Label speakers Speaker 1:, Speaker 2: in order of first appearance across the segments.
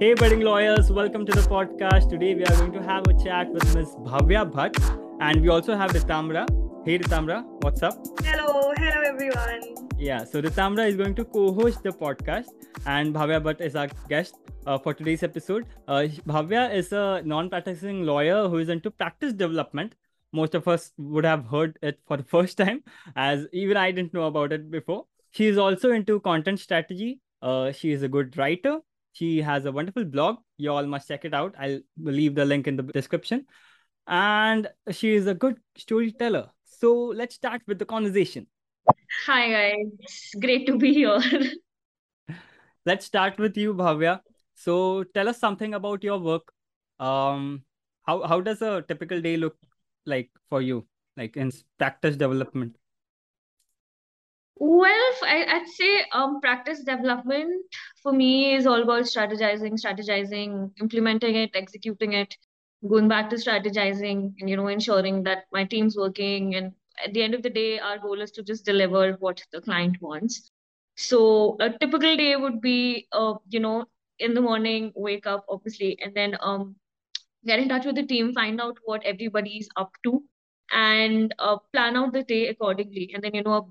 Speaker 1: Hey, budding lawyers, welcome to the podcast. Today we are going to have a chat with Ms. Bhavya Bhatt, and we also have Ritamra. Hey, Ritamra, what's up?
Speaker 2: Hello, hello everyone.
Speaker 1: Yeah, so Ritamra is going to co host the podcast, and Bhavya Bhatt is our guest uh, for today's episode. Uh, Bhavya is a non practicing lawyer who is into practice development. Most of us would have heard it for the first time, as even I didn't know about it before. She is also into content strategy. Uh, she is a good writer she has a wonderful blog. You all must check it out. I'll leave the link in the description. And she is a good storyteller. So let's start with the conversation.
Speaker 2: Hi, guys. Great to be here.
Speaker 1: let's start with you, Bhavya. So tell us something about your work. Um, how, how does a typical day look like for you, like in practice development?
Speaker 2: Well, I, would say um, practice development for me is all about strategizing, strategizing, implementing it, executing it, going back to strategizing, and you know, ensuring that my team's working. And at the end of the day, our goal is to just deliver what the client wants. So a typical day would be, uh, you know, in the morning, wake up, obviously, and then um, get in touch with the team, find out what everybody's up to, and uh, plan out the day accordingly. And then, you know,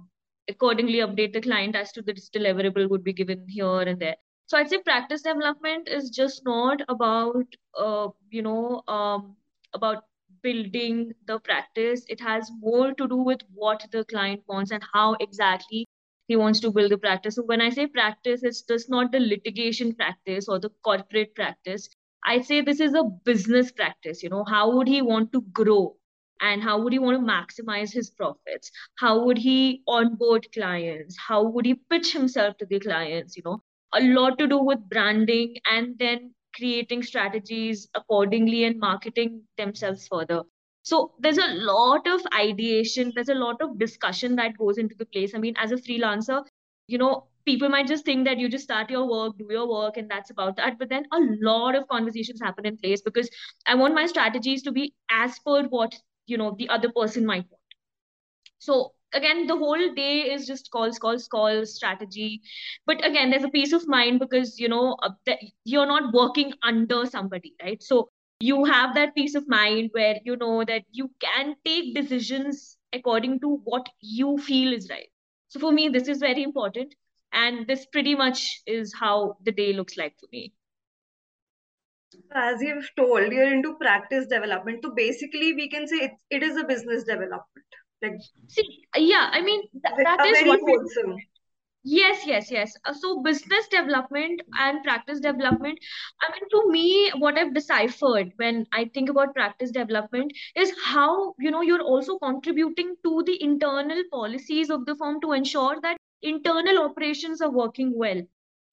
Speaker 2: accordingly update the client as to the deliverable would be given here and there. So i'd say practice development is just not about uh, you know um, about building the practice. It has more to do with what the client wants and how exactly he wants to build the practice. So when i say practice it's just not the litigation practice or the corporate practice. I say this is a business practice you know how would he want to grow and how would he want to maximize his profits? How would he onboard clients? How would he pitch himself to the clients you know? A lot to do with branding and then creating strategies accordingly and marketing themselves further. So there's a lot of ideation there's a lot of discussion that goes into the place. I mean as a freelancer you know people might just think that you just start your work do your work and that's about that. But then a lot of conversations happen in place because i want my strategies to be as per what you know the other person might want. So again the whole day is just calls calls calls strategy. But again there's a peace of mind because you know uh, that you're not working under somebody right? So you have that peace of mind where you know that you can take decisions according to what you feel is right. So for me this is very important. And this pretty much is how the day looks like for me
Speaker 3: as you've told you're into practice development. So basically we can say it, it is a business development. Like
Speaker 2: see yeah i mean th- that is what wholesome. yes yes yes. Uh, so business development and practice development i mean to me what i've deciphered when i think about practice development is how you know you're also contributing to the internal policies of the firm to ensure that internal operations are working well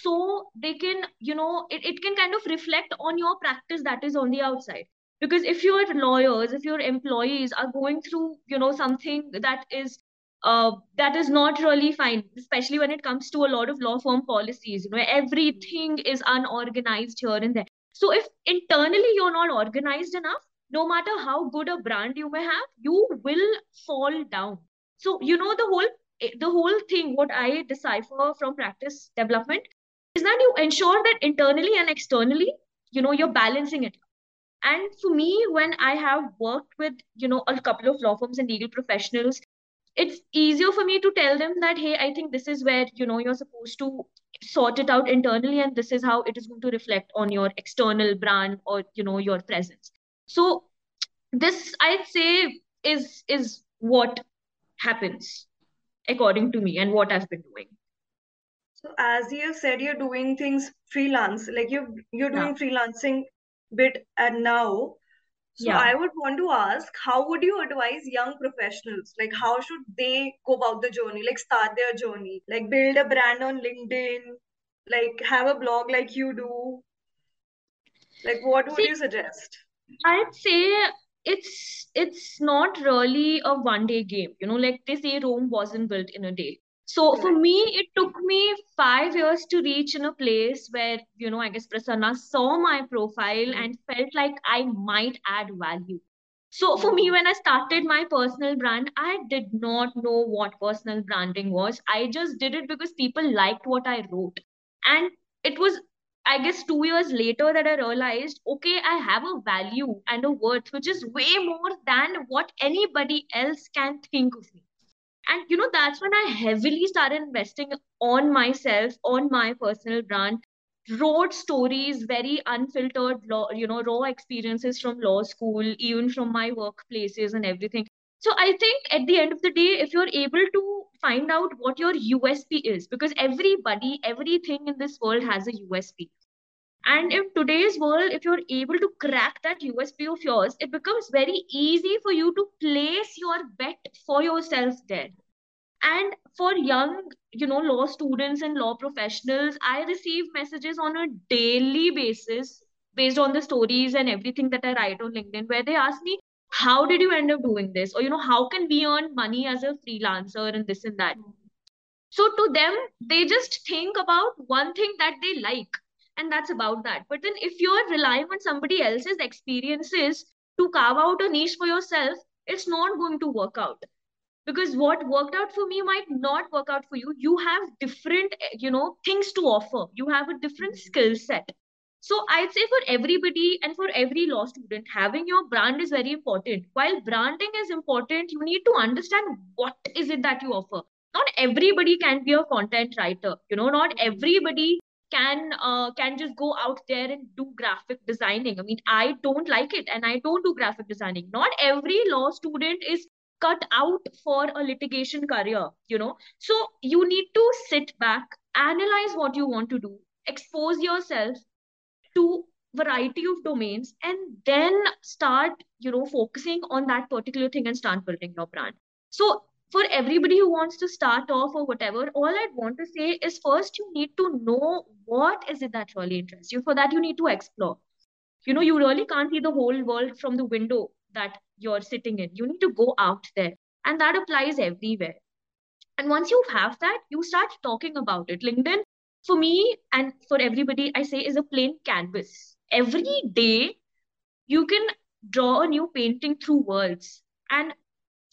Speaker 2: so they can you know it, it can kind of reflect on your practice that is on the outside. Because if your lawyers if your employees are going through you know something that is uh, that is not really fine especially when it comes to a lot of law firm policies you know everything is unorganized here and there. So if internally you're not organized enough no matter how good a brand you may have you will fall down. So you know the whole the whole thing what i decipher from practice development is that you ensure that internally and externally you know you're balancing it. And for me when i have worked with you know a couple of law firms and legal professionals it's easier for me to tell them that hey i think this is where you know you're supposed to sort it out internally and this is how it is going to reflect on your external brand or you know your presence. So this i'd say is is what happens according to me and what i've been doing
Speaker 3: as you said, you're doing things freelance, like you you're doing yeah. freelancing bit and now. So yeah. I would want to ask, how would you advise young professionals? Like, how should they go about the journey? Like, start their journey, like build a brand on LinkedIn, like have a blog like you do. Like, what would See, you suggest?
Speaker 2: I'd say it's it's not really a one day game. You know, like they say, Rome wasn't built in a day so for me, it took me five years to reach in a place where, you know, I guess Prasanna saw my profile mm-hmm. and felt like I might add value. So for me, when I started my personal brand, I did not know what personal branding was. I just did it because people liked what I wrote. And it was I guess two years later that I realized, okay, I have a value and a worth which is way more than what anybody else can think of me. And you know, that's when I heavily started investing on myself, on my personal brand, wrote stories, very unfiltered, law, you know, raw experiences from law school, even from my workplaces and everything. So I think at the end of the day, if you're able to find out what your USP is, because everybody, everything in this world has a USP. And in today's world, if you're able to crack that USP of yours, it becomes very easy for you to place your bet for yourself there. And for young, you know, law students and law professionals, I receive messages on a daily basis based on the stories and everything that I write on LinkedIn, where they ask me, how did you end up doing this? Or you know how can we earn money as a freelancer and this and that? So to them they just think about one thing that they like and that's about that but then if you're relying on somebody else's experiences to carve out a niche for yourself it's not going to work out because what worked out for me might not work out for you you have different you know things to offer you have a different mm-hmm. skill set so I'd say for everybody and for every law student, having your brand is very important. While branding is important, you need to understand what is it that you offer. Not everybody can be a content writer. You know, not mm-hmm. everybody can uh, can just go out there and do graphic designing. I mean, I don't like it, and I don't do graphic designing. Not every law student is cut out for a litigation career. You know, so you need to sit back, analyze what you want to do, expose yourself to variety of domains and then start you know focusing on that particular thing and start building your brand so for everybody who wants to start off or whatever all i'd want to say is first you need to know what is it that really interests you. For that you need to explore. You know you really can't see the whole world from the window that you're sitting in. You need to go out there and that applies everywhere. And once you have that you start talking about it. Linkedin for me and for everybody, I say is a plain canvas. Every day, you can draw a new painting through words. And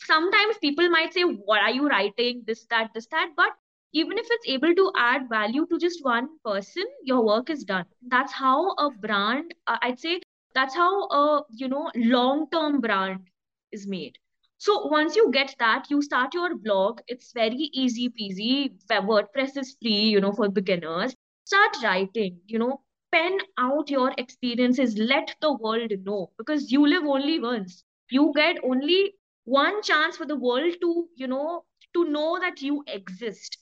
Speaker 2: sometimes people might say, What are you writing? This, that, this, that. But even if it's able to add value to just one person, your work is done. That's how a brand, uh, I'd say, that's how a you know long-term brand is made. So once you get that, you start your blog. It's very easy peasy. WordPress is free, you know, for beginners. Start writing, you know, pen out your experiences. Let the world know because you live only once. You get only one chance for the world to, you know, to know that you exist.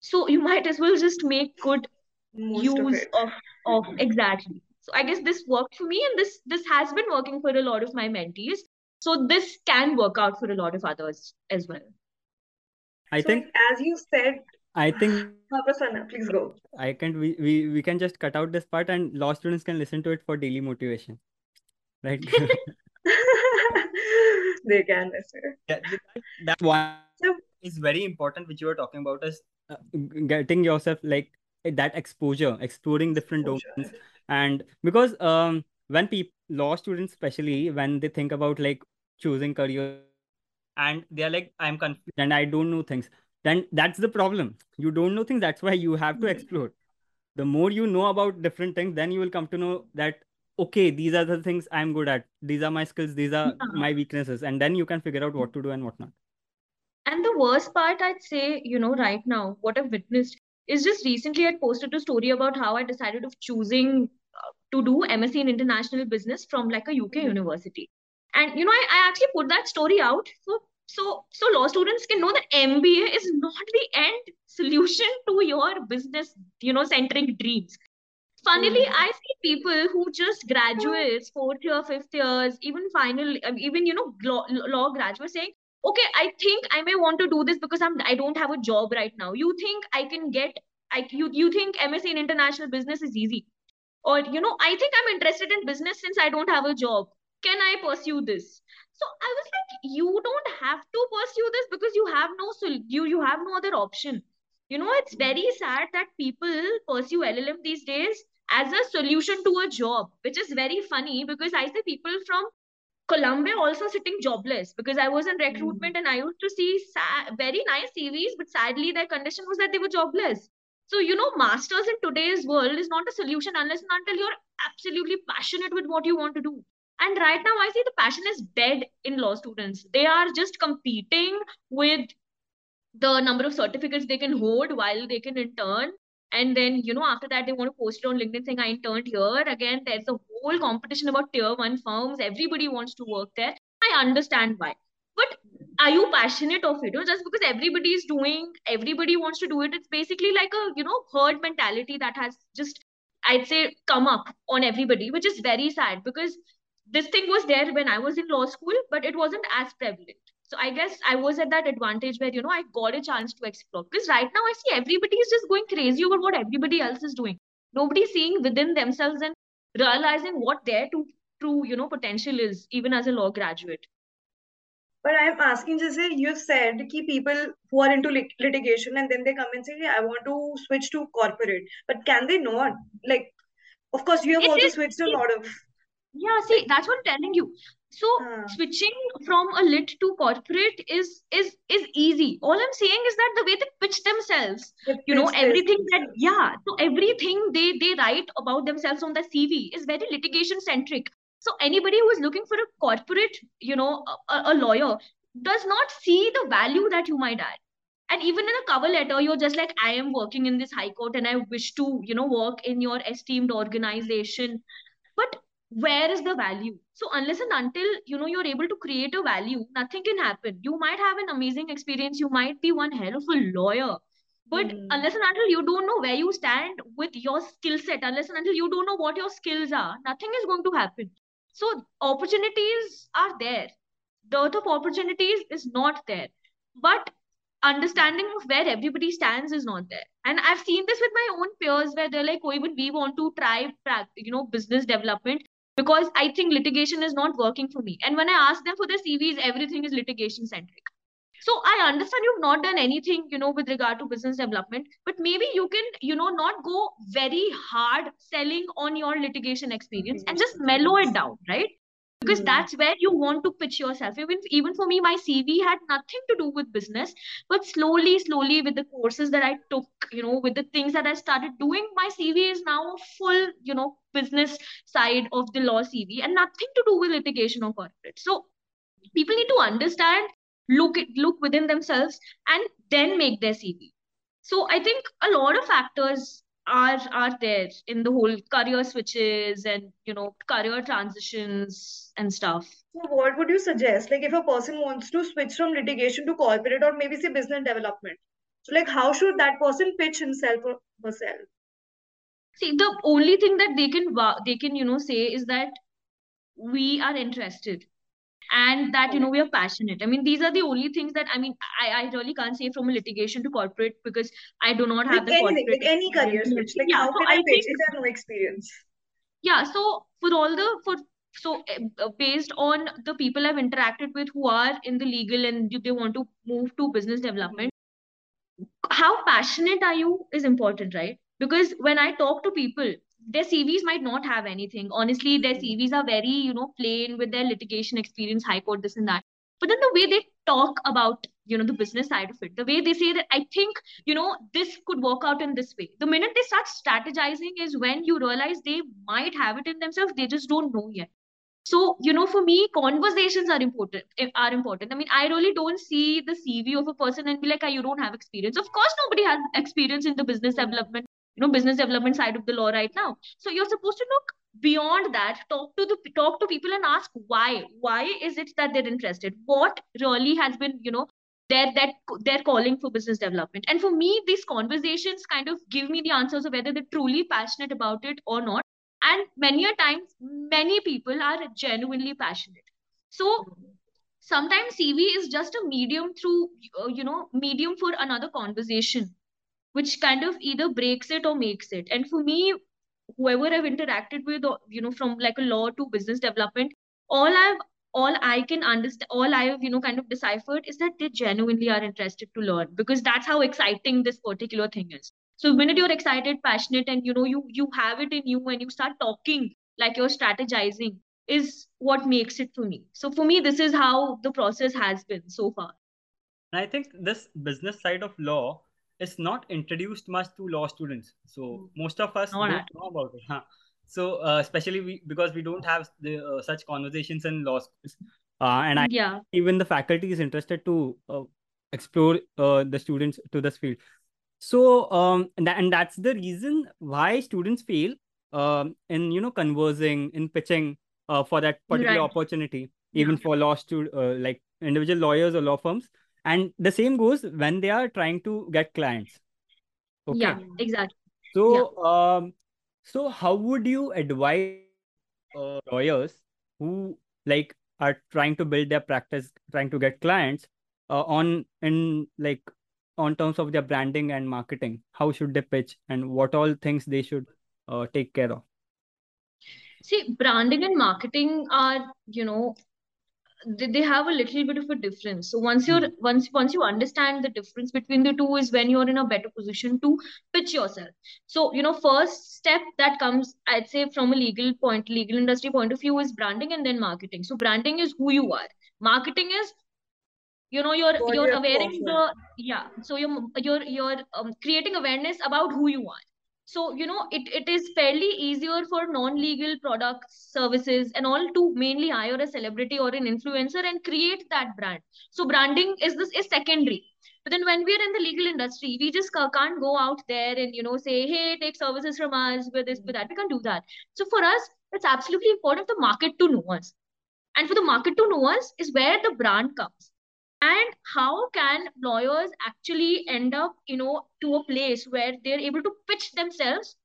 Speaker 2: So you might as well just make good Most use of, of, of exactly. So I guess this worked for me, and this this has been working for a lot of my mentees. So this can work out for a lot of others as well.
Speaker 1: I so think
Speaker 3: as you said
Speaker 1: i think
Speaker 3: Prasanna, please go.
Speaker 1: I can we, we we can just cut out this part and law students can listen to it for daily motivation. Right
Speaker 3: they can listen
Speaker 1: that, that one so, is very important which you were talking about is uh, getting yourself like that exposure exploring different exposure. domains and because um when people law students especially when they think about like choosing career and they're like i'm confused and i don't know things then that's the problem you don't know things that's why you have to mm-hmm. explore the more you know about different things then you will come to know that okay these are the things i'm good at. These are my skills. These are yeah. my weaknesses. And then you can figure out what to do and what not.
Speaker 2: And the worst part i'd say you know right now what i've witnessed is just recently i posted a story about how i decided of choosing uh, to do msc in international business from like a uk mm-hmm. university. And you know I, I actually put that story out. So so so law students can know that mba is not the end solution to your business you know centering dreams funnily mm. i see people who just graduates fourth year fifth years even final um, even you know law, law graduates saying okay i think i may want to do this because i'm i don't have a job right now you think i can get I, you, you think msc in international business is easy or you know i think i'm interested in business since i don't have a job can I pursue this? So I was like, you don't have to pursue this because you have no you you have no other option. You know, it's very sad that people pursue LLM these days as a solution to a job, which is very funny because I see people from Columbia also sitting jobless because I was in recruitment mm. and I used to see very nice CVs, but sadly their condition was that they were jobless. so you know masters in today's world is not a solution unless and until you're absolutely passionate with what you want to do and right now i see the passion is dead in law students they are just competing with the number of certificates they can hold while they can intern and then you know after that they want to post it on linkedin saying i interned here. Again there's a whole competition about tier one firms. Everybody wants to work there. I understand why. But are you passionate of it? Or just because everybody is doing everybody wants to do it it's basically like a you know herd mentality that has just i'd say come up on everybody which is very sad because this thing was there when i was in law school but it wasn't as prevalent so I guess I was at that advantage where, you know, I got a chance to explore. Because right now I see everybody is just going crazy over what everybody else is doing. Nobody's seeing within themselves and realizing what their true, true, you know, potential is, even as a law graduate.
Speaker 3: But I'm asking, just say you said key people who are into lit- litigation and then they come and say, hey, I want to switch to corporate. But can they not? Like, of course, you have it also is, switched a lot of.
Speaker 2: Yeah, see, that's what I'm telling you so uh. switching from a lit to corporate is is is easy. All i'm saying is that the way they pitch themselves you know everything that yeah so everything they they write about themselves on the cv is very litigation centric. So anybody who is looking for a corporate you know a, a lawyer does not see the value that you might add. And even in a cover letter you're just like i am working in this high court and i wish to you know work in your esteemed organization where is the value? So unless and until you know you're able to create a value nothing can happen. You might have an amazing experience. You might be one hell of a lawyer. But mm. unless and until you don't know where you stand with your skill set unless and until you don't know what your skills are nothing is going to happen. So opportunities are there. Dearth of opportunities is not there. But understanding of where everybody stands is not there. And i've seen this with my own peers where they're like oh even we want to try you know business development because I think litigation is not working for me. And when I ask them for their CVs, everything is litigation centric. So I understand you've not done anything, you know, with regard to business development, but maybe you can, you know, not go very hard selling on your litigation experience and just mellow it down, right? Because mm. that's where you want to pitch yourself. Even even for me my cv had nothing to do with business. But slowly slowly with the courses that i took you know with the things that i started doing my cv is now a full you know business side of the law cv and nothing to do with litigation or corporate. So people need to understand look at look within themselves and then make their cv so i think a lot of factors are are there in the whole career switches and you know career transitions and stuff?
Speaker 3: So what would you suggest? Like if a person wants to switch from litigation to corporate or maybe say business development so like how should that person pitch himself or herself?
Speaker 2: See the only thing that they can they can you know say is that we are interested and that you know we are passionate. I mean these are the only things that i mean i, I really can't say from a litigation to corporate because i do not have
Speaker 3: like the anything, corporate like any career switch like yeah, how so can i, I pitch think, if i have no experience?
Speaker 2: Yeah so for all the for so uh, based on the people i've interacted with who are in the legal and they want to move to business development how passionate are you is important right? Because when i talk to people their CVs might not have anything. Honestly, their hmm. CVs are very, you know, plain with their litigation experience, high court, this and that. But then the way they talk about, you know, the business side of it, the way they say that I think, you know, this could work out in this way. The minute they start strategizing is when you realize they might have it in themselves, they just don't know yet. So, you know, for me, conversations are important. Eh, are important. I mean, I really don't see the CV of a person and be like, oh, you don't have experience. Of course, nobody has experience in the business hmm. development you know business development side of the law right now. So you're supposed to look beyond that talk to the talk to people and ask why why is it that they're interested? What really has been you know they're that they're calling for business development? And for me these conversations kind of give me the answers of whether they're truly passionate about it or not. And many a times many people are genuinely passionate. So sometimes cv is just a medium through uh, you know medium for another conversation which kind of either breaks it or makes it. And for me, whoever I've interacted with, you know, from like a law to business development, all I've all I can understand, all I've, you know, kind of deciphered is that they genuinely are interested to learn because that's how exciting this particular thing is. So when you're excited, passionate, and you know, you you have it in you and you start talking like you're strategizing is what makes it for me. So for me, this is how the process has been so far.
Speaker 1: I think this business side of law is not introduced much to law students. So hmm. most of us don't know about it. Huh? So uh, especially we because we don't have the, uh, such conversations in law schools, uh, and I,
Speaker 2: yeah,
Speaker 1: even the faculty is interested to uh, explore uh, the students to this field. So um, and, that, and that's the reason why students fail um, in you know conversing in pitching uh, for that particular right. opportunity, even yeah. for law students like individual lawyers or law firms and the same goes when they are trying to get clients.
Speaker 2: Okay. Yeah exactly.
Speaker 1: So yeah. um so how would you advise uh, lawyers who like are trying to build their practice trying to get clients uh, on in like on terms of their branding and marketing? How should they pitch and what all things they should uh, take care of?
Speaker 2: See branding and marketing are you know they have a little bit of a difference. So once you're mm. once once you understand the difference between the two is when you're in a better position to pitch yourself. So you know first step that comes i'd say from a legal point legal industry point of view is branding and then marketing. So branding is who you are. Marketing is you know you're you're wearing the yeah. So you're you're you're um, creating awareness about who you are so you know it, it is fairly easier for non-legal products services and all to mainly hire a celebrity or an influencer and create that brand. So branding is this is secondary. But then when we're in the legal industry we just can't go out there and you know say hey take services from us with this with that. We can't do that. So for us it's absolutely important for the market to know us. And for the market to know us is where the brand comes and how can lawyers actually end up you know to a place where they're able to pitch themselves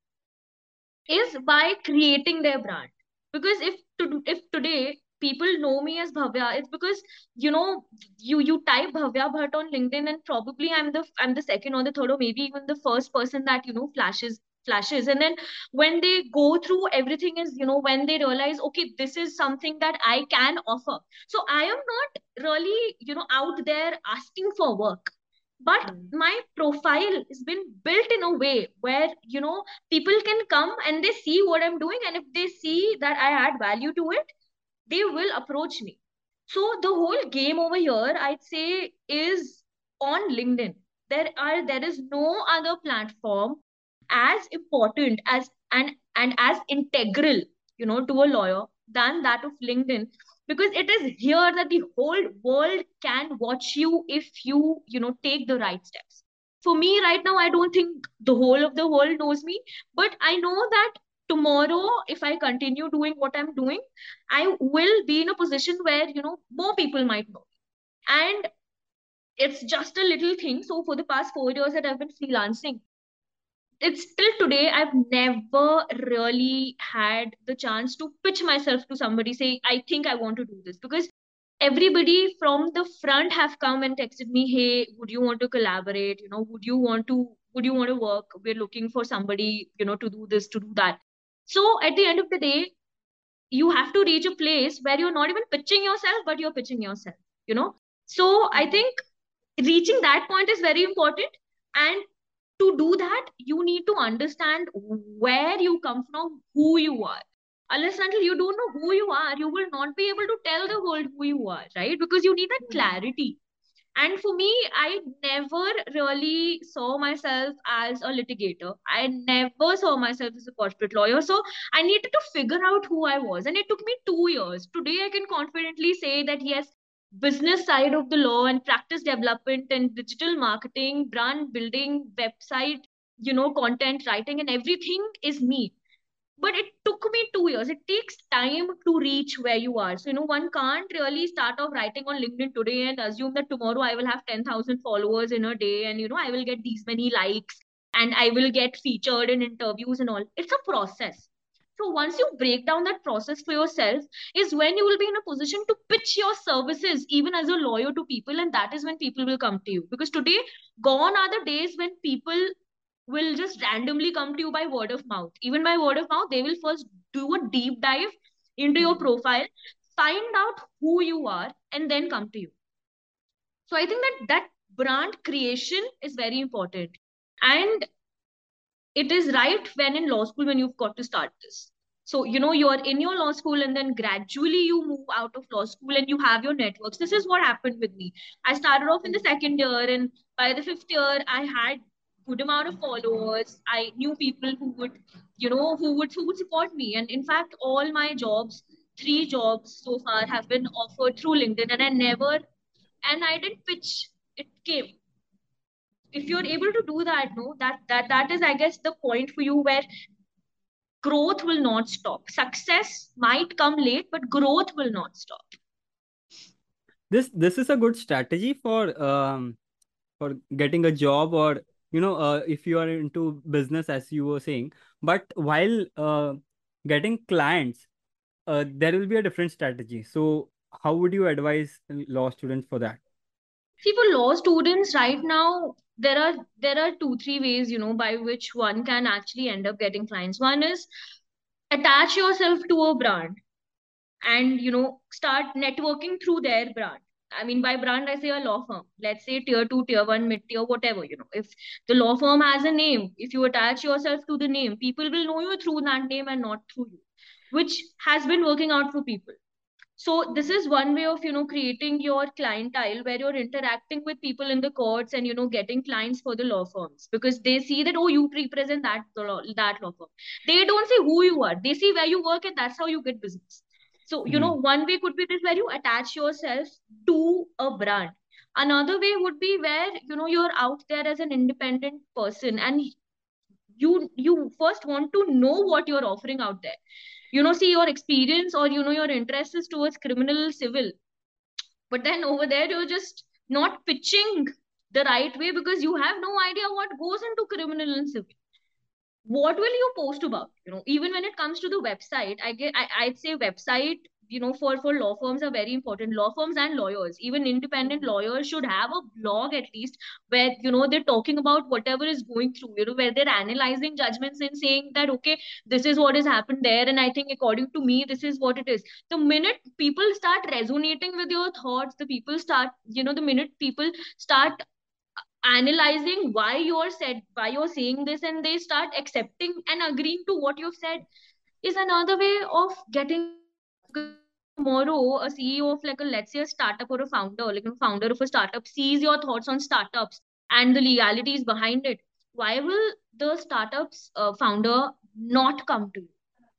Speaker 2: is by creating their brand. Because if to, if today people know me as bhavya it's because you know you you type bhavya bhatt on linkedin and probably i'm the i'm the second or the third or maybe even the first person that you know flashes flashes. And then when they go through everything is you know when they realize okay this is something that i can offer. So i am not really you know out there asking for work. But mm. my profile has been built in a way where you know people can come and they see what i'm doing. And if they see that i add value to it they will approach me. So the whole game over here i'd say is on linkedin. There are there is no other platform as important as and and as integral you know to a lawyer than that of linkedin. Because it is here that the whole world can watch you if you you know take the right steps. For me right now i don't think the whole of the world knows me but i know that tomorrow if i continue doing what i'm doing i will be in a position where you know more people might know me. and it's just a little thing. So for the past 4 years that i've been freelancing it's still today i've never really had the chance to pitch myself to somebody say i think i want to do this. Because everybody from the front have come and texted me hey would you want to collaborate? You know would you want to would you want to work? We're looking for somebody you know to do this to do that. So at the end of the day you have to reach a place where you're not even pitching yourself but you're pitching yourself you know? So i mm-hmm. think reaching that point is very important. And to do that, you need to understand where you come from, who you are. Unless until you don't know who you are, you will not be able to tell the world who you are, right? Because you need that hmm. clarity. And for me, I never really saw myself as a litigator. I never saw myself as a corporate lawyer. So I needed to figure out who I was. And it took me two years. Today, I can confidently say that yes, business side of the law and practice development and digital marketing, brand building, website, you know, content writing and everything is me. But it took me two years. It takes time to reach where you are. So, you know, one can't really start off writing on LinkedIn today and assume that tomorrow I will have 10,000 followers in a day and, you know, I will get these many likes and I will get featured in interviews and all. It's a process so once you break down that process for yourself, is when you will be in a position to pitch your services even as a lawyer to people, and that is when people will come to you. Because today, gone are the days when people will just randomly come to you by word of mouth. Even by word of mouth, they will first do a deep dive into your hmm. profile, find out who you are, and then come to you. So I think that that brand creation is very important. And it is right when in law school when you've got to start this. So you know you're in your law school and then gradually you move out of law school and you have your networks. This is what happened with me. I started off in the second year and by the fifth year i had good amount of followers. I knew people who would you know who would who would support me. And in fact all my jobs three jobs so far have been offered through linkedin and i never and i didn't pitch. It came if you're able to do that no that that that is i guess the point for you where growth will not stop. Success might come late but growth will not stop.
Speaker 1: This this is a good strategy for um for getting a job or you know uh, if you are into business as you were saying. But while uh, getting clients uh, there will be a different strategy. So how would you advise law students for that
Speaker 2: see for law students right now there are there are two three ways you know by which one can actually end up getting clients one is attach yourself to a brand and you know start networking through their brand I mean, by brand, I say a law firm. Let's say tier two, tier one, mid tier, whatever. You know, if the law firm has a name, if you attach yourself to the name, people will know you through that name and not through you, which has been working out for people. So this is one way of you know creating your clientele where you're interacting with people in the courts and you know getting clients for the law firms because they see that oh you represent that law, that law firm. They don't see who you are. They see where you work and that's how you get business. So, you mm. know, one way could be this where you attach yourself to a brand. Another way would be where, you know, you're out there as an independent person and you you first want to know what you're offering out there. You know, see your experience or you know your interest is towards criminal civil. But then over there you're just not pitching the right way because you have no idea what goes into criminal and civil what will you post about you know even when it comes to the website i get I, i'd say website you know for for law firms are very important. Law firms and lawyers even independent lawyers should have a blog at least where you know they're talking about whatever is going through you know where they're analyzing judgments and saying that okay this is what has happened there and i think according to me this is what it is. The minute people start resonating with your thoughts the people start you know the minute people start analyzing why you're said why you're saying this and they start accepting and agreeing to what you've said is another way of getting tomorrow a ceo of like a let's say a startup or a founder like a founder of a startup sees your thoughts on startups and the legalities behind it why will the startups uh, founder not come to you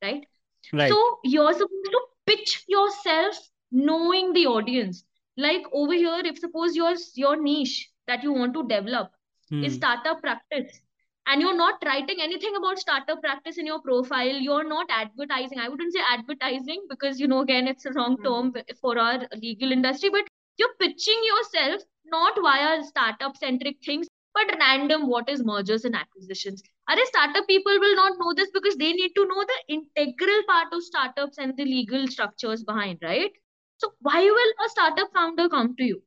Speaker 2: right? right so you're supposed to pitch yourself knowing the audience like over here if suppose your your niche that you want to develop hmm. is startup practice and you're not writing anything about startup practice in your profile. You're not advertising. I wouldn't say advertising because you know again it's a wrong hmm. term for our legal industry but you're pitching yourself not via startup centric things but random what is mergers and acquisitions. Are startup people will not know this because they need to know the integral part of startups and the legal structures behind right? So why will a startup founder come to you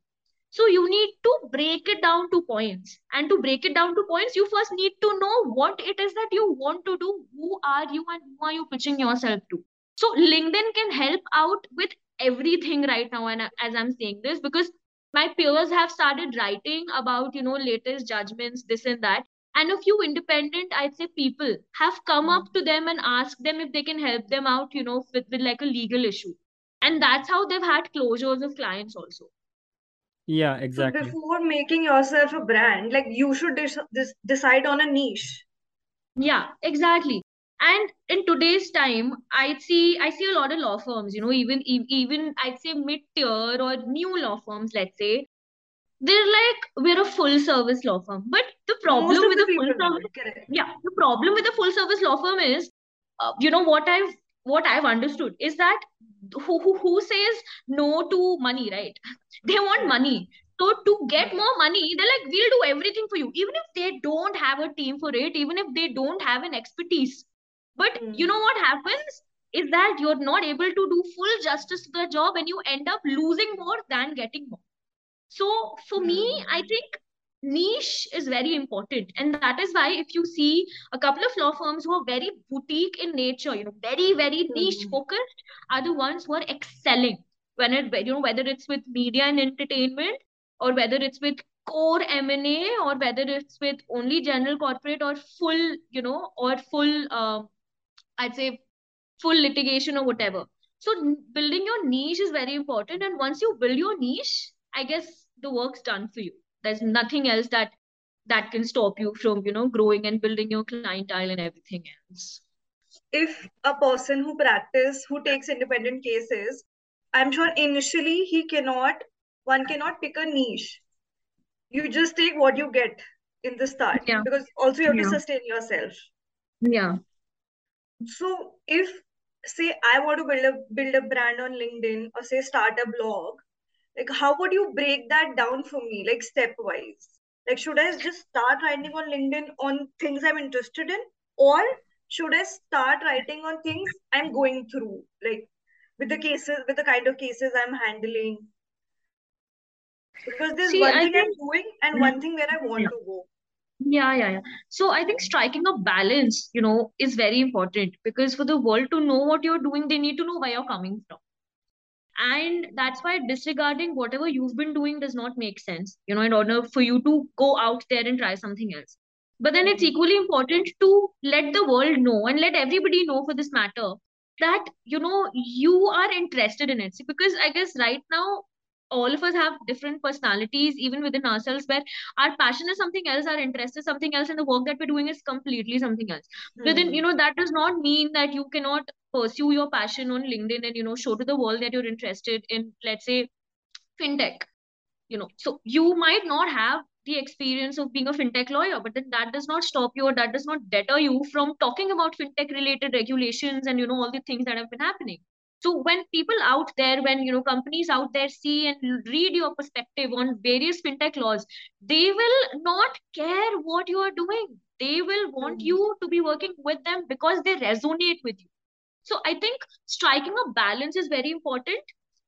Speaker 2: so you need to break it down to points. And to break it down to points, you first need to know what it is that you want to do. Who are you and who are you pitching yourself to? So LinkedIn can help out with everything right now. And as I'm saying this, because my peers have started writing about, you know, latest judgments, this and that. And a few independent, I'd say, people have come up to them and asked them if they can help them out, you know, with, with like a legal issue. And that's how they've had closures of clients also.
Speaker 1: Yeah, exactly
Speaker 3: So
Speaker 1: exactly.
Speaker 3: before making yourself a brand, like you should dis- decide on a niche.
Speaker 2: Yeah, exactly. And in today's time, I see I see a lot of law firms, you know, even even I'd say mid-tier or new law firms, let's say, they're like we're a full service law firm. But the problem with a full service, yeah, the problem with a full service law firm is, uh, you know, what I've what I've understood is that who, who who says no to money, right? They want money. So to get more money, they're like, we'll do everything for you, even if they don't have a team for it, even if they don't have an expertise. But mm. you know what happens is that you're not able to do full justice to the job and you end up losing more than getting more. So for mm. me, I think niche is very important. And that is why if you see a couple of law firms who are very boutique in nature you know very very niche mm-hmm. focused are the ones who are excelling. When it you know whether it's with media and entertainment or whether it's with core m&a or whether it's with only general corporate or full you know or full um, i'd say full litigation or whatever. So building your niche is very important. And once you build your niche i guess the work's done for you there's nothing else that that can stop you from you know growing and building your clientele and everything else
Speaker 3: if a person who practice who takes independent cases i'm sure initially he cannot one cannot pick a niche you just take what you get in the start
Speaker 2: yeah.
Speaker 3: because also you have
Speaker 2: yeah.
Speaker 3: to sustain yourself
Speaker 2: yeah
Speaker 3: so if say i want to build a build a brand on linkedin or say start a blog like how would you break that down for me like step wise like should i just start writing on linkedin on things i'm interested in? Or should i start writing on things i'm going through like with the cases with the kind of cases i'm handling? Because there's
Speaker 2: See,
Speaker 3: one
Speaker 2: I
Speaker 3: thing
Speaker 2: think,
Speaker 3: i'm doing and mm-hmm. one thing where i want
Speaker 2: yeah.
Speaker 3: to go.
Speaker 2: Yeah yeah yeah. So i think striking a balance you know is very important because for the world to know what you're doing they need to know where you're coming from and that's why disregarding whatever you've been doing does not make sense you know in order for you to go out there and try something else but then it's
Speaker 3: Mhm.
Speaker 2: equally important to let the world know and let everybody know for this matter that you know you are interested in it because i guess right now all of us have different personalities even within ourselves where our passion is something else our interest is something else and the work that we're doing is completely something else but then you
Speaker 3: Mhm.
Speaker 2: know that does not mean that you cannot pursue your passion on linkedin and you know show to the world that you're interested in let's say fintech you know. So you might not have the experience of being a fintech lawyer but then that does not stop you or that does not deter you from talking about fintech related regulations and you know all the things that have been happening. So when people out there when you know companies out there see and read your perspective on various fintech laws they will not care what you are doing. They will want
Speaker 3: Mhm.
Speaker 2: you to be working with them because they resonate with you so I think striking a balance is very important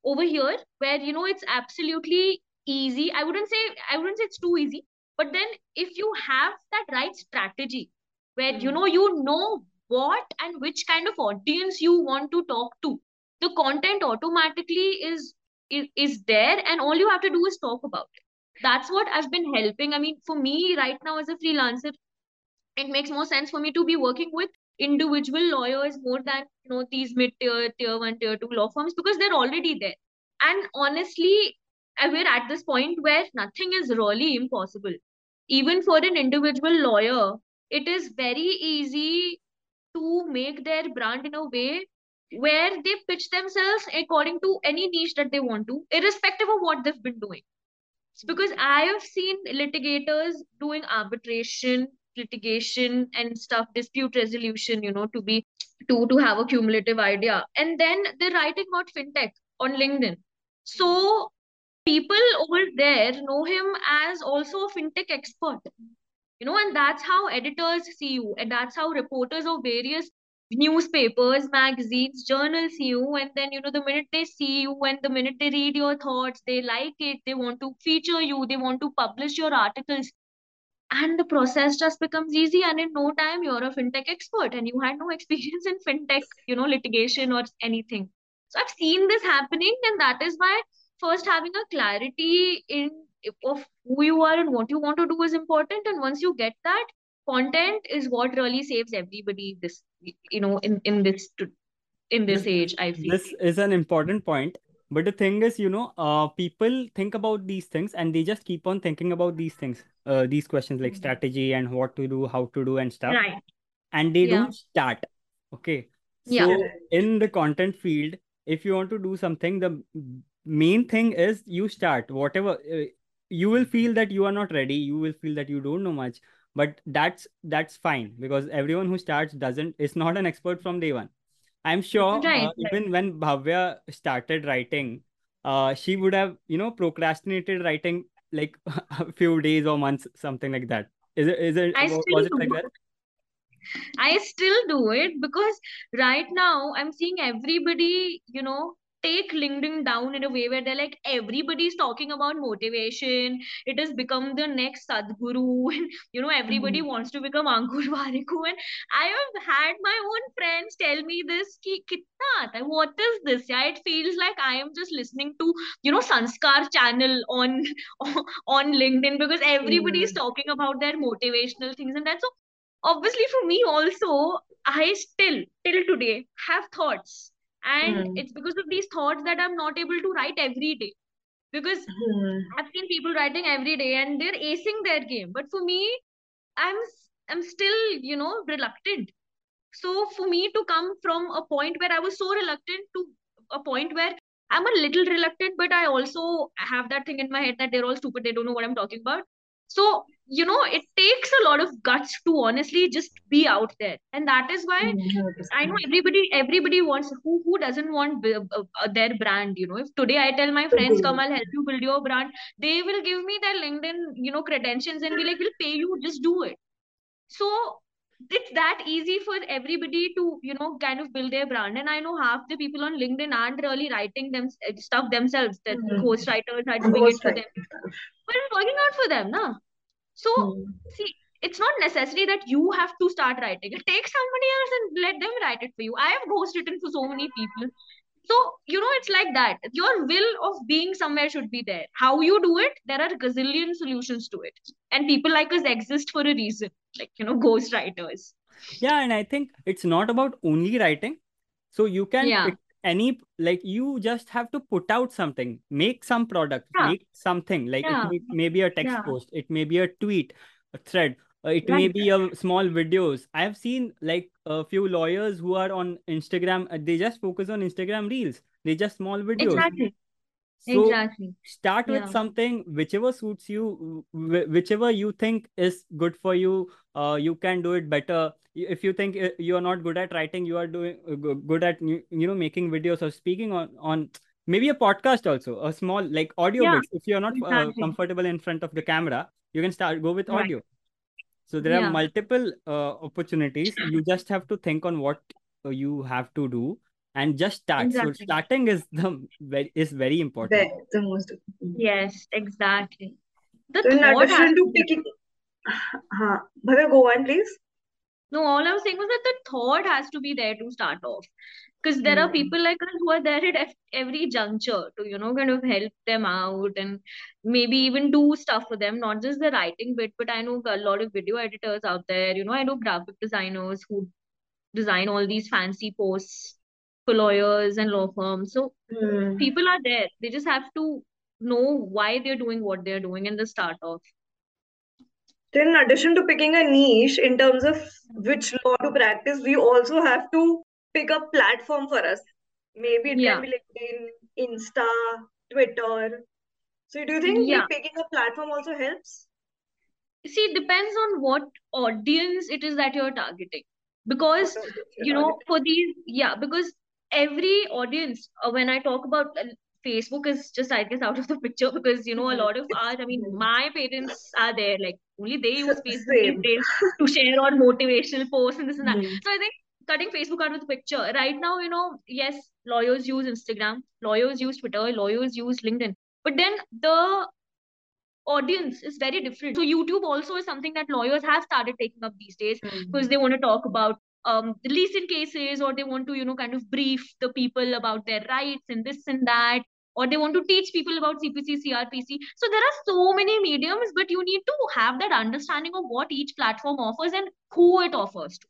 Speaker 2: over here, where you know it's absolutely easy. I wouldn't say I wouldn't say it's too easy, but then if you have that right strategy, where you
Speaker 3: Mhm.
Speaker 2: know you know what and which kind of audience you want to talk to, the content automatically is is, is there, and all you have to do is talk about it. That's what I've been helping. I mean, for me right now as a freelancer, it makes more sense for me to be working with individual lawyers more than you know these mid tier tier 1 tier 2 law firms because they're already there. And honestly uh, we're at this point where nothing is really impossible. Even for an individual lawyer it is very easy to make their brand in a way where they pitch themselves according to any niche that they want to irrespective of what they've been doing. It's because I have seen litigators doing arbitration, litigation, and stuff, dispute resolution, you know, to be to to have a cumulative idea. And then they're writing about fintech on LinkedIn. So people over there know him as also a fintech expert you know and that's how editors see you and that's how reporters of various newspapers magazines journals see you and then you know the minute they see you and the minute they read your thoughts they like it they want to feature you they want to publish your articles and the process just becomes easy and in no time you're a fintech expert and you had no experience in fintech you know litigation or anything. So i've seen this happening and that is why first having a clarity in of who you are and what you want to do is important and once you get that content is what really saves everybody this you know in in this in this,
Speaker 1: this
Speaker 2: age i feel.
Speaker 1: this is an important point but the thing is you know uh, people think about these things and they just keep on thinking about these things uh, these questions like
Speaker 3: Mhm.
Speaker 1: strategy and what to do how to do and stuff.
Speaker 2: Right.
Speaker 1: And they
Speaker 2: yeah.
Speaker 1: don't start. Okay.
Speaker 2: Yeah
Speaker 1: so
Speaker 3: Correct.
Speaker 1: in the content field if you want to do something the main thing is you start. Whatever uh, you will feel that you are not ready. You will feel that you don't know much. But that's that's fine because everyone who starts doesn't is not an expert from day one i'm sure
Speaker 2: right
Speaker 1: uh,
Speaker 2: right
Speaker 1: even when bhavya started writing uh, she would have you know procrastinated writing like a few days or months something like that. Is it is it
Speaker 2: i
Speaker 1: was it like that?
Speaker 2: I still do it because right now I'm seeing everybody, you know, take LinkedIn down in a way where they're like, everybody's talking about motivation. It has become the next Sadhguru. And, you know, everybody
Speaker 3: Mhm.
Speaker 2: wants to become Ankur Warikoo. And I have had my own friends tell me this, ki, kitna aata what is this? Yeah, it feels like I am just listening to, you know, Sanskar channel on, on LinkedIn because everybody is
Speaker 3: Mhm.
Speaker 2: talking about their motivational things. And that's so obviously for me also i still till today have thoughts and
Speaker 3: Mhm.
Speaker 2: it's because of these thoughts that i'm not able to write every day because mm. I've seen people writing every day and they're acing their game. But for me, I'm I'm still you know reluctant. So for me to come from a point where I was so reluctant to a point where I'm a little reluctant, but I also have that thing in my head that they're all stupid. They don't know what I'm talking about. So, you know, it takes a lot of guts to honestly just be out there. And that is why mm-hmm. I know everybody, everybody wants, who, who doesn't want b- uh, uh, their brand, you know, if today I tell my friends, come, I'll help you build your brand, they will give me their LinkedIn, you know, credentials and be like, we'll pay you, just do it. So it's that easy for everybody to you know kind of build their brand. And i know half the people on linkedin aren't really writing them stuff themselves. That mm-hmm. ghost writers are doing it for them. But it's working out for them na? So mm-hmm. see it's not necessary that you have to start writing. It takes somebody else and let them write it for you. I have ghost written for so many people so you know it's like that. Your will of being somewhere should be there. How you do it there are gazillion solutions to it. And people like us exist for a reason like you know ghost writers
Speaker 1: yeah and i think it's not about only writing. So you can yeah. any like you just have to put out something. Make some product yeah. make something. Like yeah. it may, may, be a text post. It may be a tweet a thread. Uh, it right. may be a small videos. I have seen like a few lawyers who are on instagram uh, they just focus on instagram reels. They just small videos.
Speaker 2: Exactly. So exactly.
Speaker 1: start with yeah. something whichever suits you whichever you think is good for you uh, you can do it better. If you think uh, you are not good at writing you are doing good at you know making videos or speaking on on maybe a podcast also a small like audio yeah, if you're not exactly. uh, comfortable in front of the camera you can start go with audio. right. So there yeah. are multiple uh, opportunities. You just have to think on what uh, you have to do and just start. Exactly. So starting is the very is very important.
Speaker 3: The, the most
Speaker 2: yes, exactly.
Speaker 3: The so in addition to picking, uh, Bhavya, go on, please.
Speaker 2: No, all I was saying was that the thought has to be there to start off because there are hmm. people like us who are there at every juncture to you know kind of help them out and maybe even do stuff for them not just the writing bit but i know a lot of video editors out there you know i know graphic designers who design all these fancy posts for lawyers and law firms so mm. people are there they just have to know why they're doing what they're doing in the start off
Speaker 3: then in addition to picking a niche in terms of which law to practice we also have to pick a platform for us. Maybe it yeah. can be LinkedIn, Insta, Twitter. So do you think yeah. picking a platform also helps?
Speaker 2: See, it depends on what audience it is that you're targeting. Because, you know, for these, yeah, because every audience, uh, when I talk about uh, Facebook is just, I guess, out of the picture because, you know, a lot of our, I mean, my parents are there, like, only they use Facebook to share on motivational posts and this and that. Mm. So I think cutting Facebook out of the picture. Right now, you know, yes, lawyers use Instagram, lawyers use Twitter, lawyers use LinkedIn. But then the audience is very different. So YouTube also is something that lawyers have started taking up these days mm-hmm. because they want to talk about um, the recent cases or they want to, you know, kind of brief the people about their rights and this and that. Or they want to teach people about CPC, CRPC. So there are so many mediums, but you need to have that understanding of what each platform offers and who it offers to.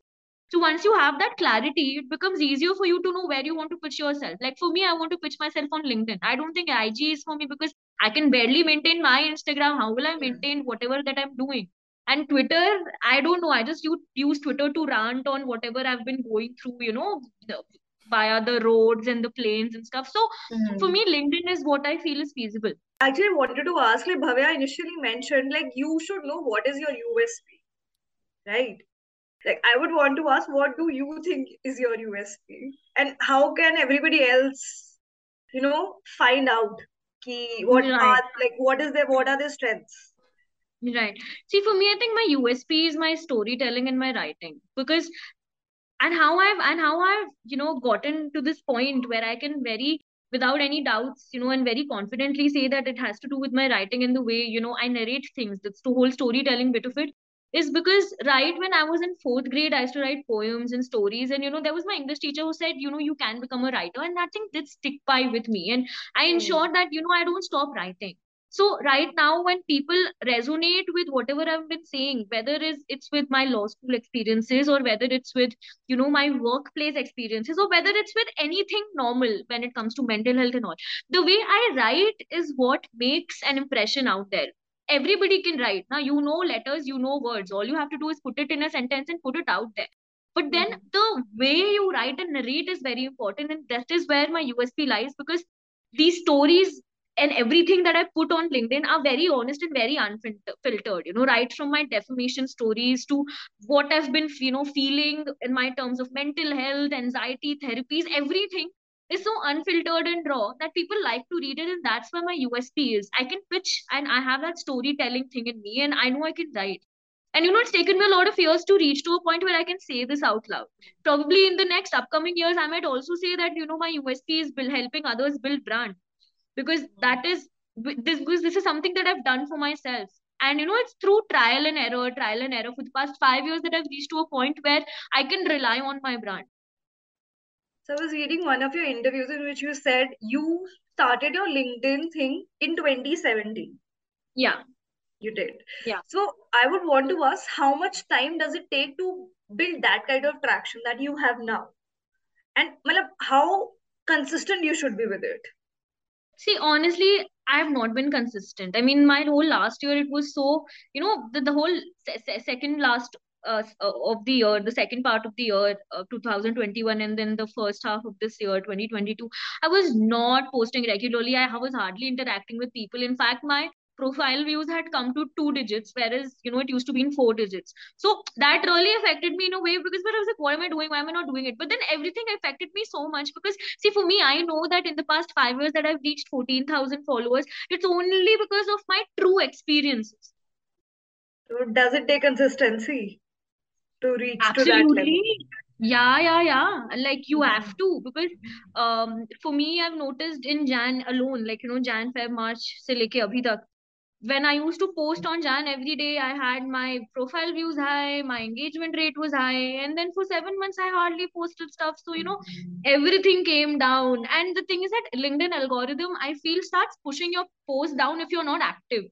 Speaker 2: So once you have that clarity, it becomes easier for you to know where you want to pitch yourself. Like for me, I want to pitch myself on LinkedIn. I don't think IG is for me because I can barely maintain my Instagram. How will I maintain whatever that I'm doing? And Twitter, I don't know. I just use, use Twitter to rant on whatever I've been going through, you know, the, via the roads and the planes and stuff. So mm. for me, LinkedIn is what I feel is feasible.
Speaker 3: Actually, I wanted to ask, like Bhavya initially mentioned, like you should know what is your USP, right? Like i would want to ask what do you think is your usp and how can everybody else you know find out key what right. are like what is their what are their strengths?
Speaker 2: Right. See for me i think my usp is my storytelling and my writing. Because and how i've and how i've you know gotten to this point where i can very without any doubts you know and very confidently say that it has to do with my writing and the way you know i narrate things. That's the whole storytelling bit of it is because right when I was in fourth grade, I used to write poems and stories. And, you know, there was my English teacher who said, you know, you can become a writer. And that thing did stick by with me. And I hmm. ensured that, you know, I don't stop writing. so right now when people resonate with whatever i've been saying whether is it's with my law school experiences or whether it's with you know my workplace experiences or whether it's with anything normal when it comes to mental health and all the way i write is what makes an impression out there everybody can write. Now you know letters you know words. All you have to do is put it in a sentence and put it out there. But then mm-hmm. the way you write and narrate is very important and that is where my usp lies because these stories and everything that i put on linkedin are very honest and very unfiltered you know right from my defamation stories to what i've been you know feeling in my terms of mental health anxiety therapies everything is so unfiltered and raw that people like to read it and that's where my usp is. I can pitch and i have that storytelling thing in me and i know i can write. And you know it's taken me a lot of years to reach to a point where i can say this out loud. Probably in the next upcoming years i might also say that you know my usp is build, helping others build brand. Because that is this because this is something that i've done for myself. And you know it's through trial and error trial and error for the past five years that i've reached to a point where i can rely on my brand
Speaker 3: so I was reading one of your interviews in which you said you started your LinkedIn thing in 2017.
Speaker 2: Yeah.
Speaker 3: You did.
Speaker 2: Yeah.
Speaker 3: So I would want to ask how much time does it take to build that kind of traction that you have now? And malab, how consistent you should be with it?
Speaker 2: See, honestly, I have not been consistent. I mean, my whole last year, it was so, you know, the, the whole se- second last uh, uh, of the year, the second part of the year, uh, 2021, and then the first half of this year, 2022, I was not posting regularly. I was hardly interacting with people. In fact, my profile views had come to two digits, whereas you know it used to be in four digits. So that really affected me in a way because I was like, what am I doing? Why am I not doing it? But then everything affected me so much because see, for me, I know that in the past five years that I've reached 14,000 followers, it's only because of my true experiences.
Speaker 3: So does it take consistency? To reach
Speaker 2: Absolutely.
Speaker 3: to.
Speaker 2: Yeah, yeah, yeah. Like you have to because um for me I've noticed in Jan alone, like you know, Jan, Feb, March se leke abhi tak. When I used to post on Jan every day, I had my profile views high, my engagement rate was high, and then for seven months I hardly posted stuff. So you know, everything came down. And the thing is that LinkedIn algorithm, I feel, starts pushing your post down if you're not active.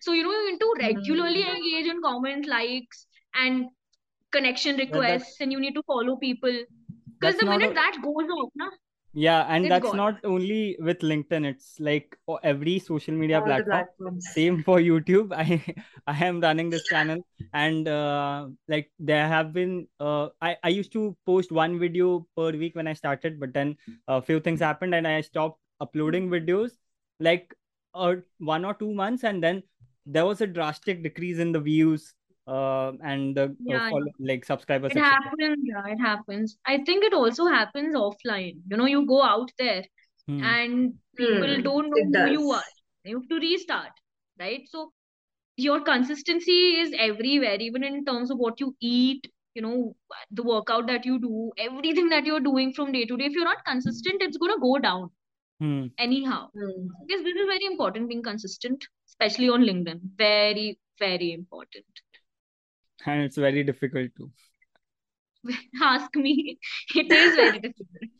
Speaker 2: So you know, you need to regularly mm-hmm. engage in comment, likes, and connection requests and you need to follow people. Because the minute a... that goes off na,
Speaker 1: yeah and that's gone. not only with linkedin it's like every social media platform same for youtube. I i am running this channel and uh, like there have been uh, i i used to post one video per week when i started but then a few things happened and i stopped uploading videos like uh, one or two months and then there was a drastic decrease in the views uh, and uh,
Speaker 2: yeah,
Speaker 1: follow, like subscribers.
Speaker 2: It happens. Yeah, it happens. I think it also happens offline. You know, you go out there hmm. and people hmm. don't know who you are. You have to restart, right? So your consistency is everywhere, even in terms of what you eat. You know, the workout that you do, everything that you're doing from day to day. If you're not consistent, it's gonna go down.
Speaker 1: Hmm.
Speaker 2: Anyhow, hmm. because this is very important being consistent, especially on LinkedIn. Very, very important
Speaker 1: and it's very difficult to.
Speaker 2: Ask me. It is very difficult.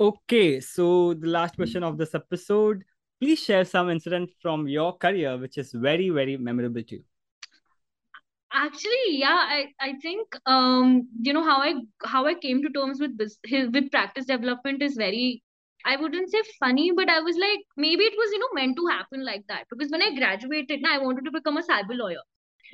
Speaker 1: Okay so the last question of this episode. Please share some incident from your career which is very very memorable to you.
Speaker 2: Actually yeah i i think um you know how i how i came to terms with this with practice development is very I wouldn't say funny, but I was like, maybe it was, you know, meant to happen like that. Because when I graduated, I wanted to become a cyber lawyer.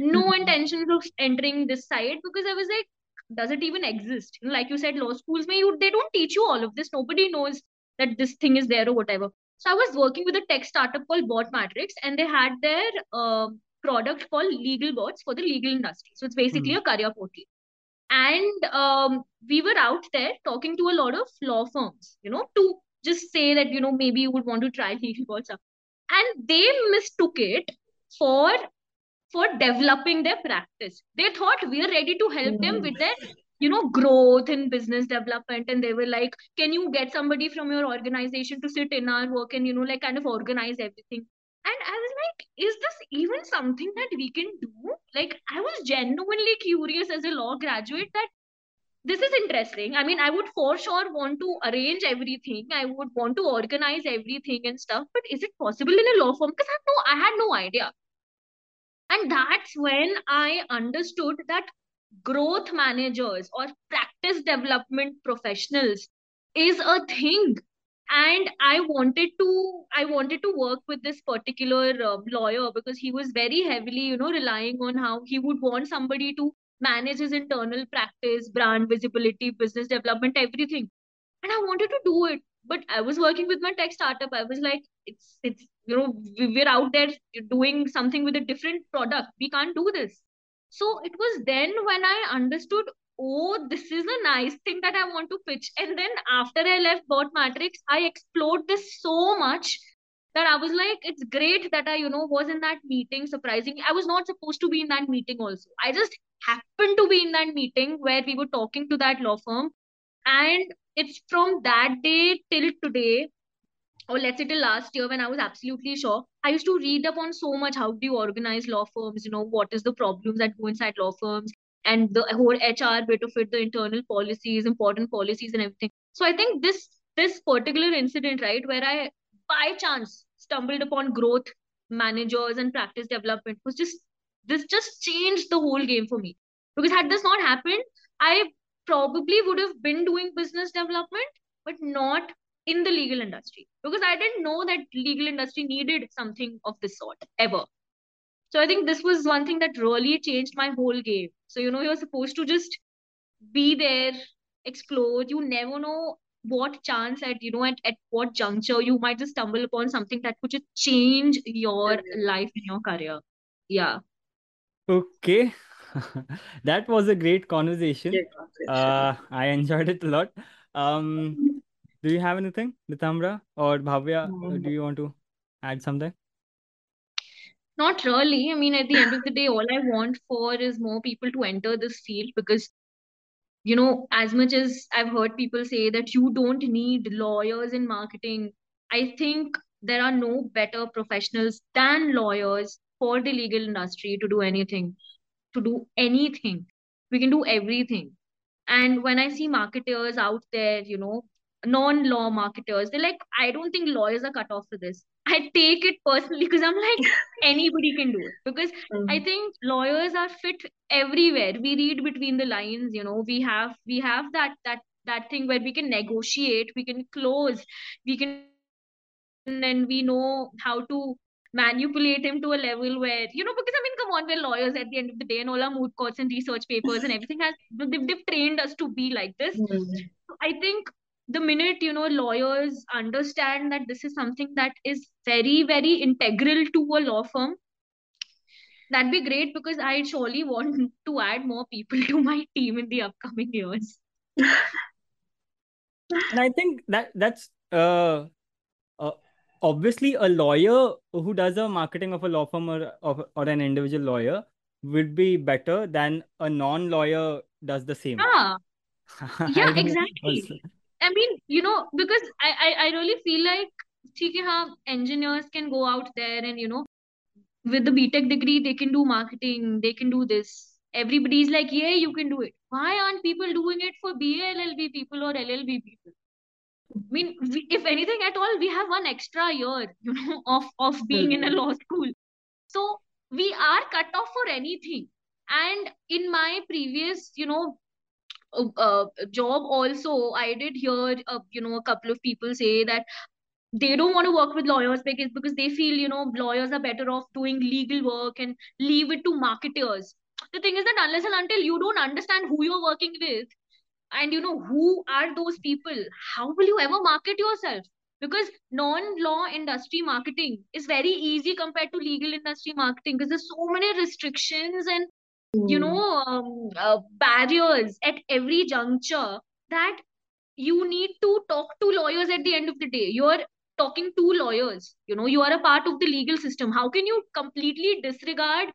Speaker 2: No mm-hmm. intentions of entering this side because I was like, does it even exist? You know, like you said, law schools, may you they don't teach you all of this. Nobody knows that this thing is there or whatever. So I was working with a tech startup called Bot Matrix, and they had their uh, product called Legal Bots for the legal industry. So it's basically mm-hmm. a career portal and um, we were out there talking to a lot of law firms you know to just say that you know maybe you would want to try legal bots and they mistook it for for developing their practice. They thought we are ready to help them with their you know growth in business development. And they were like can you get somebody from your organization to sit in our work and you know like kind of organize everything? And i was like is this even something that we can do? Like i was genuinely curious as a law graduate that this is interesting. I mean, I would for sure want to arrange everything. I would want to organize everything and stuff. But is it possible in a law firm? Because I no, I had no idea. And that's when I understood that growth managers or practice development professionals is a thing and i wanted to i wanted to work with this particular uh, lawyer because he was very heavily you know relying on how he would want somebody to manage his internal practice brand visibility business development everything. And i wanted to do it but i was working with my tech startup. I was like it's it's you know we're out there doing something with a different product. We can't do this. So it was then when i understood oh, this is a nice thing that I want to pitch. And then after I left Bot Matrix, I explored this so much that I was like, it's great that I, you know, was in that meeting. Surprisingly, I was not supposed to be in that meeting also. I just happened to be in that meeting where we were talking to that law firm. And it's from that day till today, or let's say till last year when I was absolutely sure, I used to read up on so much how do you organize law firms, you know, what is the problems that go inside law firms, and the whole HR bit of it, the internal policies, important policies, and everything. So I think this this particular incident, right, where I by chance stumbled upon growth managers and practice development was just this just changed the whole game for me. Because had this not happened, I probably would have been doing business development, but not in the legal industry because I didn't know that legal industry needed something of this sort ever. So I think this was one thing that really changed my whole game. So, you know, you're supposed to just be there, explore. You never know what chance at, you know, at, at what juncture you might just stumble upon something that could just change your life and your career. Yeah.
Speaker 1: Okay. that was a great conversation. Great. Uh, I enjoyed it a lot. Um, do you have anything, Nitamra or Bhavya? Mm-hmm. Do you want to add something?
Speaker 2: Not really. I mean, at the end of the day, all I want for is more people to enter this field because, you know, as much as I've heard people say that you don't need lawyers in marketing, I think there are no better professionals than lawyers for the legal industry to do anything, to do anything. We can do everything. And when I see marketers out there, you know, non-law marketers, they're like, I don't think lawyers are cut off for this. I take it personally because I'm like anybody can do it because mm-hmm. I think lawyers are fit everywhere. We read between the lines, you know. We have we have that that that thing where we can negotiate, we can close, we can and we know how to manipulate him to a level where you know because I mean come on we're lawyers at the end of the day and all our moot courts and research papers and everything has they've, they've trained us to be like this. Mm-hmm. I think the minute you know lawyers understand that this is something that is very very integral to a law firm that'd be great because i surely want to add more people to my team in the upcoming years.
Speaker 1: And i think that that's uh, uh, obviously a lawyer who does a marketing of a law firm or, or, or an individual lawyer would be better than a non-lawyer does the same.
Speaker 2: Yeah yeah exactly I mean, you know, because I, I, I really feel like how engineers can go out there and, you know, with the BTech degree, they can do marketing, they can do this. Everybody's like, yeah, you can do it. Why aren't people doing it for BA, people or LLB people? I mean, we, if anything at all, we have one extra year, you know, of, of being in a law school. So we are cut off for anything. And in my previous, you know, uh, job also i did hear uh, you know a couple of people say that they don't want to work with lawyers because because they feel you know lawyers are better off doing legal work and leave it to marketers. The thing is that unless and until you don't understand who you're working with and you know who are those people how will you ever market yourself? Because non-law industry marketing is very easy compared to legal industry marketing because there's so many restrictions and you hmm. know um, uh, barriers at every juncture that you need to talk to lawyers at the end of the day you're talking to lawyers you know you are a part of the legal system how can you completely disregard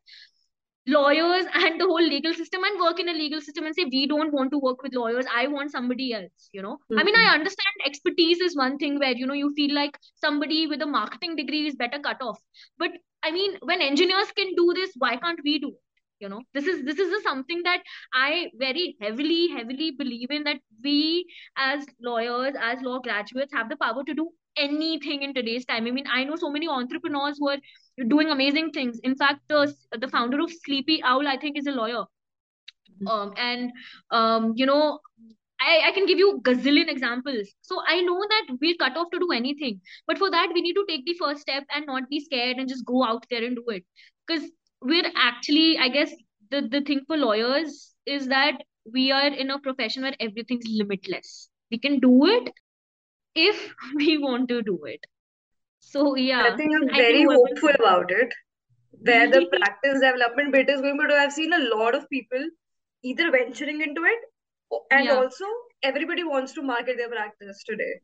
Speaker 2: lawyers and the whole legal system and work in a legal system and say we don't want to work with lawyers i want somebody else you know mm-hmm. i mean i hmm. understand expertise is one thing where you know you feel like somebody with a marketing degree is better cut off but i mean when engineers can do this why can't we do it you know this is this is something that i very heavily heavily believe in that we as lawyers as law graduates have the power to do anything in today's time i mean i know so many entrepreneurs who are doing amazing things in fact the, the founder of sleepy owl i think is a lawyer mm-hmm. um, and um, you know I, I can give you gazillion examples. So I know that we're cut off to do anything. But for that, we need to take the first step and not be scared and just go out there and do it. Because we're actually, I guess, the, the thing for lawyers is that we are in a profession where everything's limitless. We can do it if we want to do it. So yeah.
Speaker 3: I think I'm very think hopeful about it. Where the practice development bit is going, but I've seen a lot of people either venturing into it and yeah. also everybody wants to market their practice today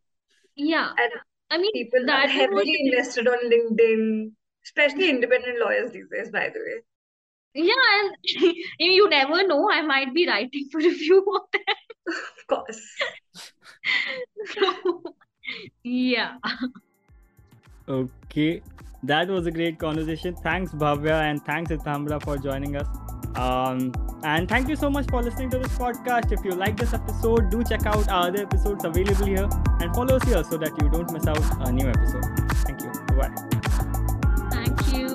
Speaker 2: yeah
Speaker 3: and
Speaker 2: i mean
Speaker 3: people are heavily invested on linkedin especially independent lawyers these days by the way
Speaker 2: yeah and you never know i might be writing for a few of them
Speaker 3: of course
Speaker 2: so, yeah
Speaker 1: okay that was a great conversation thanks bhavya and thanks Ithamra for joining us um, and thank you so much for listening to this podcast. If you like this episode, do check out our other episodes available here and follow us here so that you don't miss out a new episode. Thank you. Bye.
Speaker 2: Thank you.